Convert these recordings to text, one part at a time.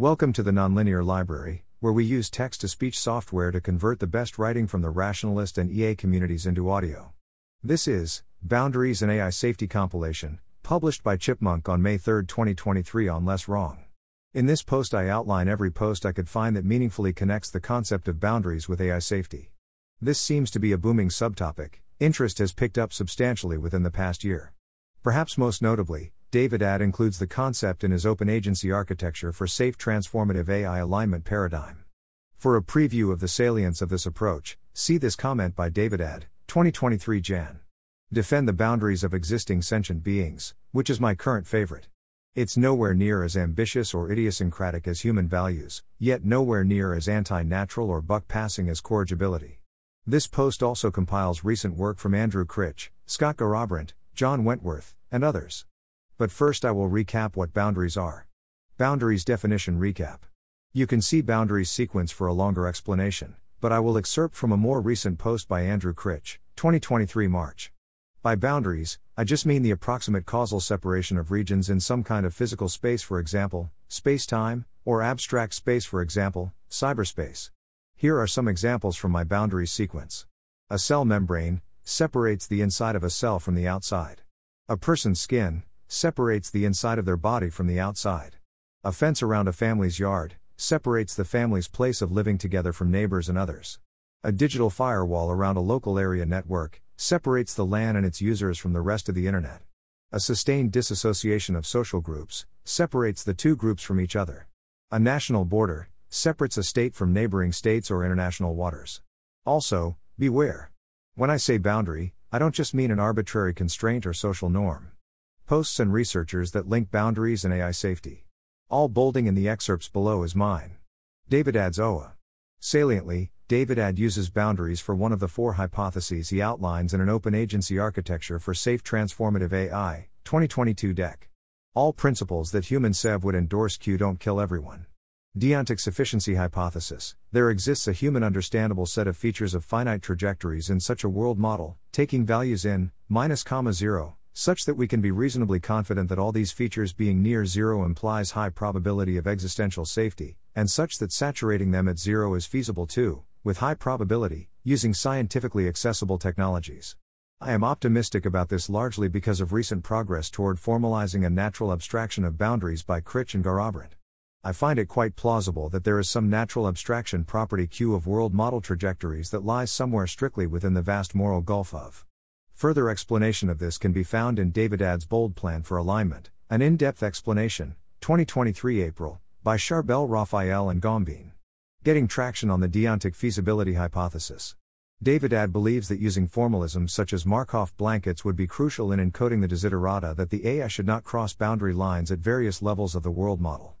Welcome to the Nonlinear Library, where we use text to speech software to convert the best writing from the rationalist and EA communities into audio. This is Boundaries and AI Safety Compilation, published by Chipmonk on May 3, 2023, on Less Wrong. In this post, I outline every post I could find that meaningfully connects the concept of boundaries with AI safety. This seems to be a booming subtopic, interest has picked up substantially within the past year. Perhaps most notably, Davidad includes the concept in his open agency architecture for safe transformative AI alignment paradigm. For a preview of the salience of this approach, see this comment by David Davidad, 2023 Jan. Defend the boundaries of existing sentient beings, which is my current favorite. It's nowhere near as ambitious or idiosyncratic as human values, yet nowhere near as anti natural or buck passing as corrigibility. This post also compiles recent work from Andrew Critch, Scott Garrabrant, John Wentworth, and others. But first, I will recap what boundaries are. Boundaries definition recap. You can see boundaries sequence for a longer explanation, but I will excerpt from a more recent post by Andrew Critch, 2023 March. By boundaries, I just mean the approximate causal separation of regions in some kind of physical space, for example, space time, or abstract space, for example, cyberspace. Here are some examples from my boundaries sequence. A cell membrane separates the inside of a cell from the outside. A person's skin separates the inside of their body from the outside. A fence around a family's yard separates the family's place of living together from neighbors and others. A digital firewall around a local area network separates the LAN and its users from the rest of the internet. A sustained disassociation of social groups separates the two groups from each other. A national border separates a state from neighboring states or international waters. Also, beware. When I say boundary, I don't just mean an arbitrary constraint or social norm posts and researchers that link boundaries and AI safety. All bolding in the excerpts below is mine. Davidad's OA. Saliently, David Davidad uses boundaries for one of the four hypotheses he outlines in an open agency architecture for safe transformative AI, 2022 deck. All principles that human CEV would endorse Q don't kill everyone. Deontic sufficiency hypothesis. There exists a human understandable set of features of finite trajectories in such a world model, taking values in, minus comma 0, such that we can be reasonably confident that all these features being near zero implies high probability of existential safety, and such that saturating them at zero is feasible too, with high probability, using scientifically accessible technologies. I am optimistic about this largely because of recent progress toward formalizing a natural abstraction of boundaries by Critch and Garrabrant. I find it quite plausible that there is some natural abstraction property Q of world model trajectories that lies somewhere strictly within the vast moral gulf of Further explanation of this can be found in Davidad's Bold Plan for Alignment, an in depth explanation, 2023 April, by Charbel Raphael and Gombeen. Getting traction on the deontic feasibility hypothesis. Davidad believes that using formalisms such as Markov blankets would be crucial in encoding the desiderata that the AI should not cross boundary lines at various levels of the world model.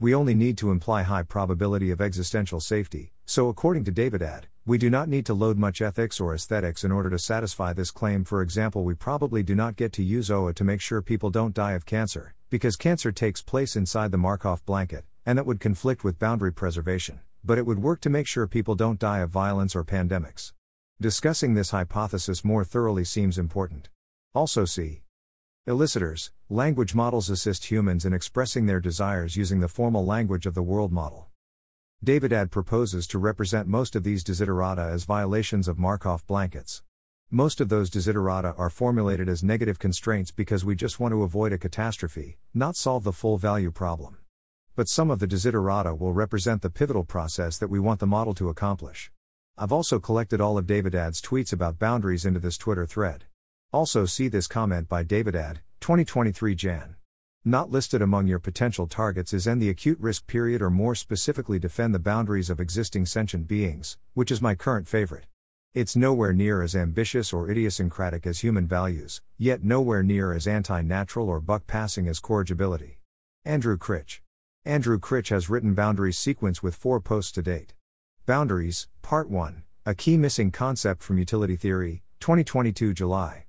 We only need to imply high probability of existential safety, so according to Davidad, we do not need to load much ethics or aesthetics in order to satisfy this claim. For example, we probably do not get to use OA to make sure people don't die of cancer, because cancer takes place inside the Markov blanket, and that would conflict with boundary preservation, but it would work to make sure people don't die of violence or pandemics. Discussing this hypothesis more thoroughly seems important. Also, see Elicitors Language models assist humans in expressing their desires using the formal language of the world model. Davidad proposes to represent most of these desiderata as violations of Markov blankets. Most of those desiderata are formulated as negative constraints because we just want to avoid a catastrophe, not solve the full value problem. But some of the desiderata will represent the pivotal process that we want the model to accomplish. I've also collected all of Davidad's tweets about boundaries into this Twitter thread. Also, see this comment by Davidad, 2023 Jan. Not listed among your potential targets is end the acute risk period or more specifically defend the boundaries of existing sentient beings, which is my current favorite. It's nowhere near as ambitious or idiosyncratic as human values, yet nowhere near as anti natural or buck passing as corrigibility. Andrew Critch. Andrew Critch has written Boundaries sequence with four posts to date. Boundaries, Part 1, A Key Missing Concept from Utility Theory, 2022 July.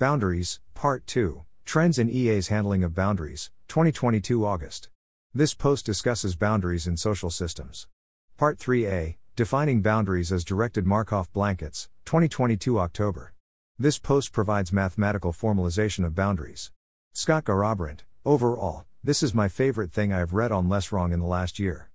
Boundaries, Part 2, Trends in EA's Handling of Boundaries, 2022 August. This post discusses boundaries in social systems. Part 3a, Defining Boundaries as Directed Markov Blankets, 2022 October. This post provides mathematical formalization of boundaries. Scott Garrabrant, overall, This is my favorite thing I have read on Less Wrong in the last year.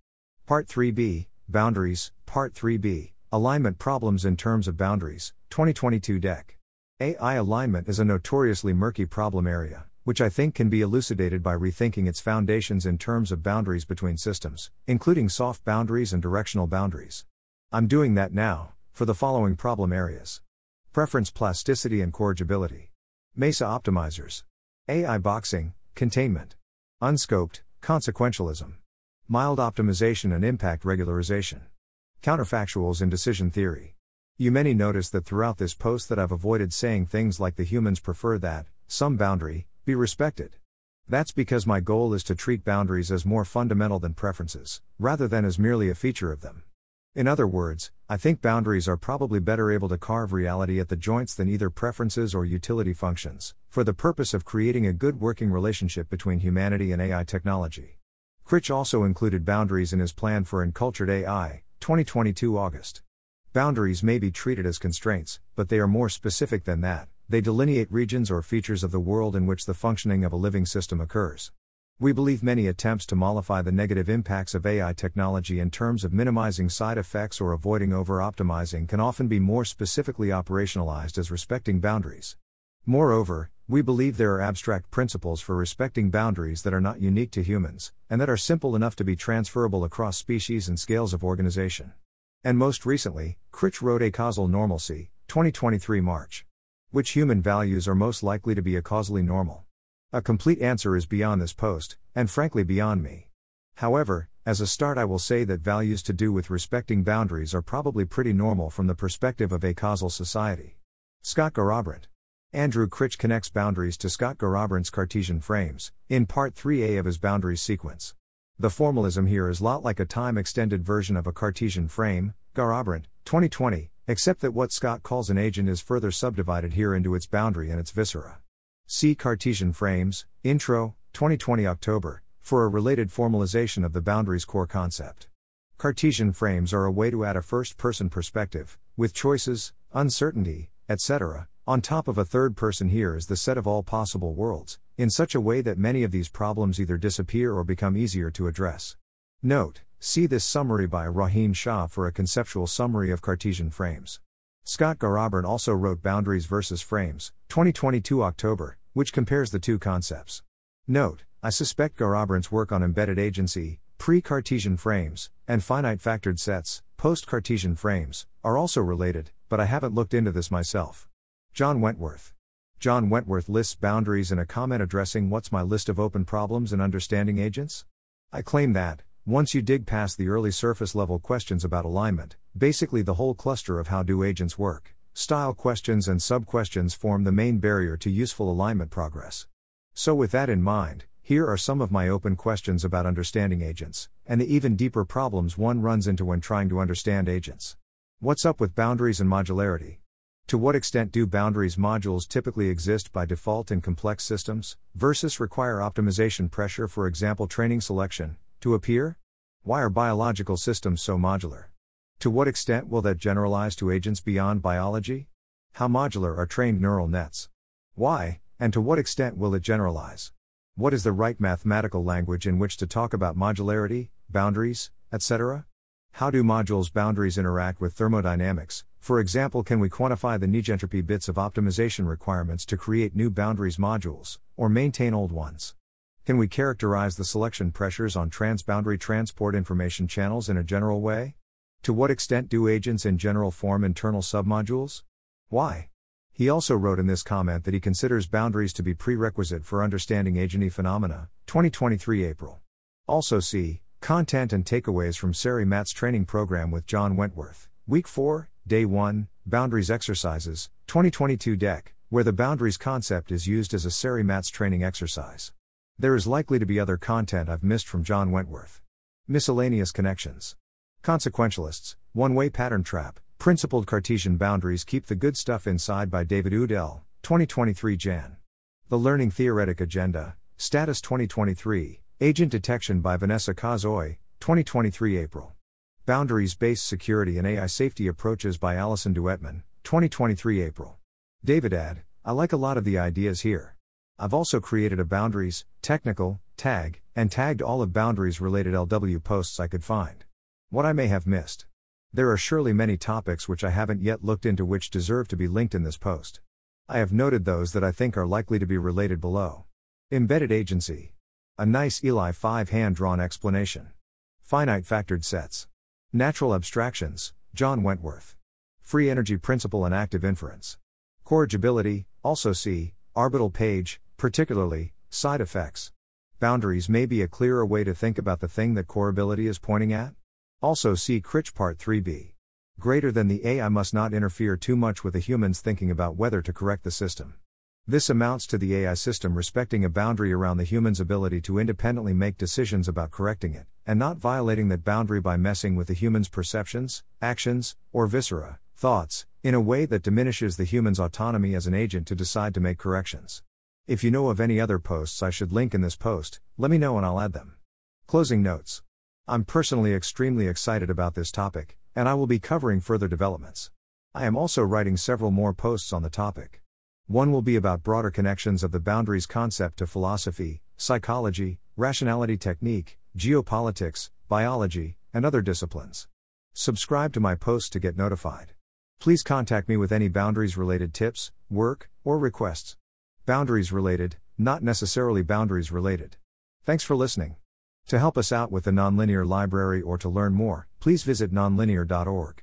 Part 3b Boundaries, Part 3b Alignment Problems in Terms of Boundaries, 2022 Deck. AI alignment is a notoriously murky problem area, which I think can be elucidated by rethinking its foundations in terms of boundaries between systems, including soft boundaries and directional boundaries. I'm doing that now, for the following problem areas preference plasticity and corrigibility, MESA optimizers, AI boxing, containment, unscoped, consequentialism, mild optimization and impact regularization. Counterfactuals in decision theory. You many notice that throughout this post that I've avoided saying things like the humans prefer that some boundary be respected. That's because my goal is to treat boundaries as more fundamental than preferences, rather than as merely a feature of them. In other words, I think boundaries are probably better able to carve reality at the joints than either preferences or utility functions, for the purpose of creating a good working relationship between humanity and AI technology. Critch also included boundaries in his plan for Encultured AI, 2022 August. Boundaries may be treated as constraints, but they are more specific than that, they delineate regions or features of the world in which the functioning of a living system occurs. We believe many attempts to mollify the negative impacts of AI technology in terms of minimizing side effects or avoiding over optimizing can often be more specifically operationalized as respecting boundaries. Moreover, we believe there are abstract principles for respecting boundaries that are not unique to humans, and that are simple enough to be transferable across species and scales of organization. And most recently, Critch wrote Acausal Normalcy, 2023 March. Which human values are most likely to be acausally normal? A complete answer is beyond this post, and frankly beyond me. However, as a start, I will say that values to do with respecting boundaries are probably pretty normal from the perspective of acausal society. Scott Garrabrant. Andrew Critch connects boundaries to Scott Garrabrant's Cartesian frames, in part 3a of his boundaries sequence. The formalism here is a lot like a time extended version of a Cartesian frame, Garrabrant, 2020, except that what Scott calls an agent is further subdivided here into its boundary and its viscera. See Cartesian frames, Intro, 2020 October, for a related formalization of the boundaries core concept. Cartesian frames are a way to add a first person perspective, with choices, uncertainty, etc., on top of a third person here is the set of all possible worlds, in such a way that many of these problems either disappear or become easier to address. Note, see this summary by Rohin Shah for a conceptual summary of Cartesian frames. Scott Garrabrant also wrote Boundaries versus Frames, 2022 October, which compares the two concepts. Note, I suspect Garrabrant's work on embedded agency, pre Cartesian frames, and finite factored sets, post Cartesian frames, are also related, but I haven't looked into this myself. John Wentworth. John Wentworth lists boundaries in a comment addressing what's my list of open problems in understanding agents? I claim that, once you dig past the early surface level questions about alignment, basically the whole cluster of how do agents work, style questions and sub questions form the main barrier to useful alignment progress. So, with that in mind, here are some of my open questions about understanding agents, and the even deeper problems one runs into when trying to understand agents. What's up with boundaries and modularity? To what extent do boundaries modules typically exist by default in complex systems, versus require optimization pressure, for example, training selection, to appear? Why are biological systems so modular? To what extent will that generalize to agents beyond biology? How modular are trained neural nets? Why, and to what extent will it generalize? What is the right mathematical language in which to talk about modularity, boundaries, etc.? How do modules' boundaries interact with thermodynamics, for example, can we quantify the negentropy bits of optimization requirements to create new boundaries modules, or maintain old ones? Can we characterize the selection pressures on transboundary transport information channels in a general way? To what extent do agents in general form internal submodules? Why? He also wrote in this comment that he considers boundaries to be prerequisite for understanding agency phenomena, 2023 April. Also see, content and takeaways from SERI MATS training program with John Wentworth, Week 4, Day 1, Boundaries Exercises, 2022 Deck, where the boundaries concept is used as a SERI MATS training exercise. There is likely to be other content I've missed from John Wentworth. Miscellaneous connections. Consequentialists, One Way Pattern Trap, Principled Cartesian Boundaries Keep the Good Stuff Inside by David Udell, 2023 Jan. The Learning Theoretic Agenda, Status 2023, Agent Detection by Vanessa Kosoy, 2023 April. Boundaries Based Security and AI Safety Approaches by Allison Duettmann, 2023 April. Davidad, I like a lot of the ideas here. I've also created a boundaries, technical, tag, and tagged all of boundaries related LW posts I could find. What I may have missed. There are surely many topics which I haven't yet looked into which deserve to be linked in this post. I have noted those that I think are likely to be related below. Embedded agency. A nice Eli 5 hand drawn explanation. Finite factored sets. Natural abstractions, John Wentworth. Free energy principle and active inference. Corrigibility, also see, Arbital page, particularly, side effects. Boundaries may be a clearer way to think about the thing that corrigibility is pointing at. Also see Critch Part 3b. Greater than the AI must not interfere too much with the humans thinking about whether to correct the system. This amounts to the AI system respecting a boundary around the human's ability to independently make decisions about correcting it, and not violating that boundary by messing with the human's perceptions, actions, or viscera, thoughts, in a way that diminishes the human's autonomy as an agent to decide to make corrections. If you know of any other posts I should link in this post, let me know and I'll add them. Closing notes. I'm personally extremely excited about this topic, and I will be covering further developments. I am also writing several more posts on the topic. One will be about broader connections of the boundaries concept to philosophy, psychology, rationality technique, geopolitics, biology, and other disciplines. Subscribe to my posts to get notified. Please contact me with any boundaries related tips, work, or requests. Boundaries related, not necessarily boundaries related. Thanks for listening. To help us out with the Nonlinear Library or to learn more, please visit nonlinear.org.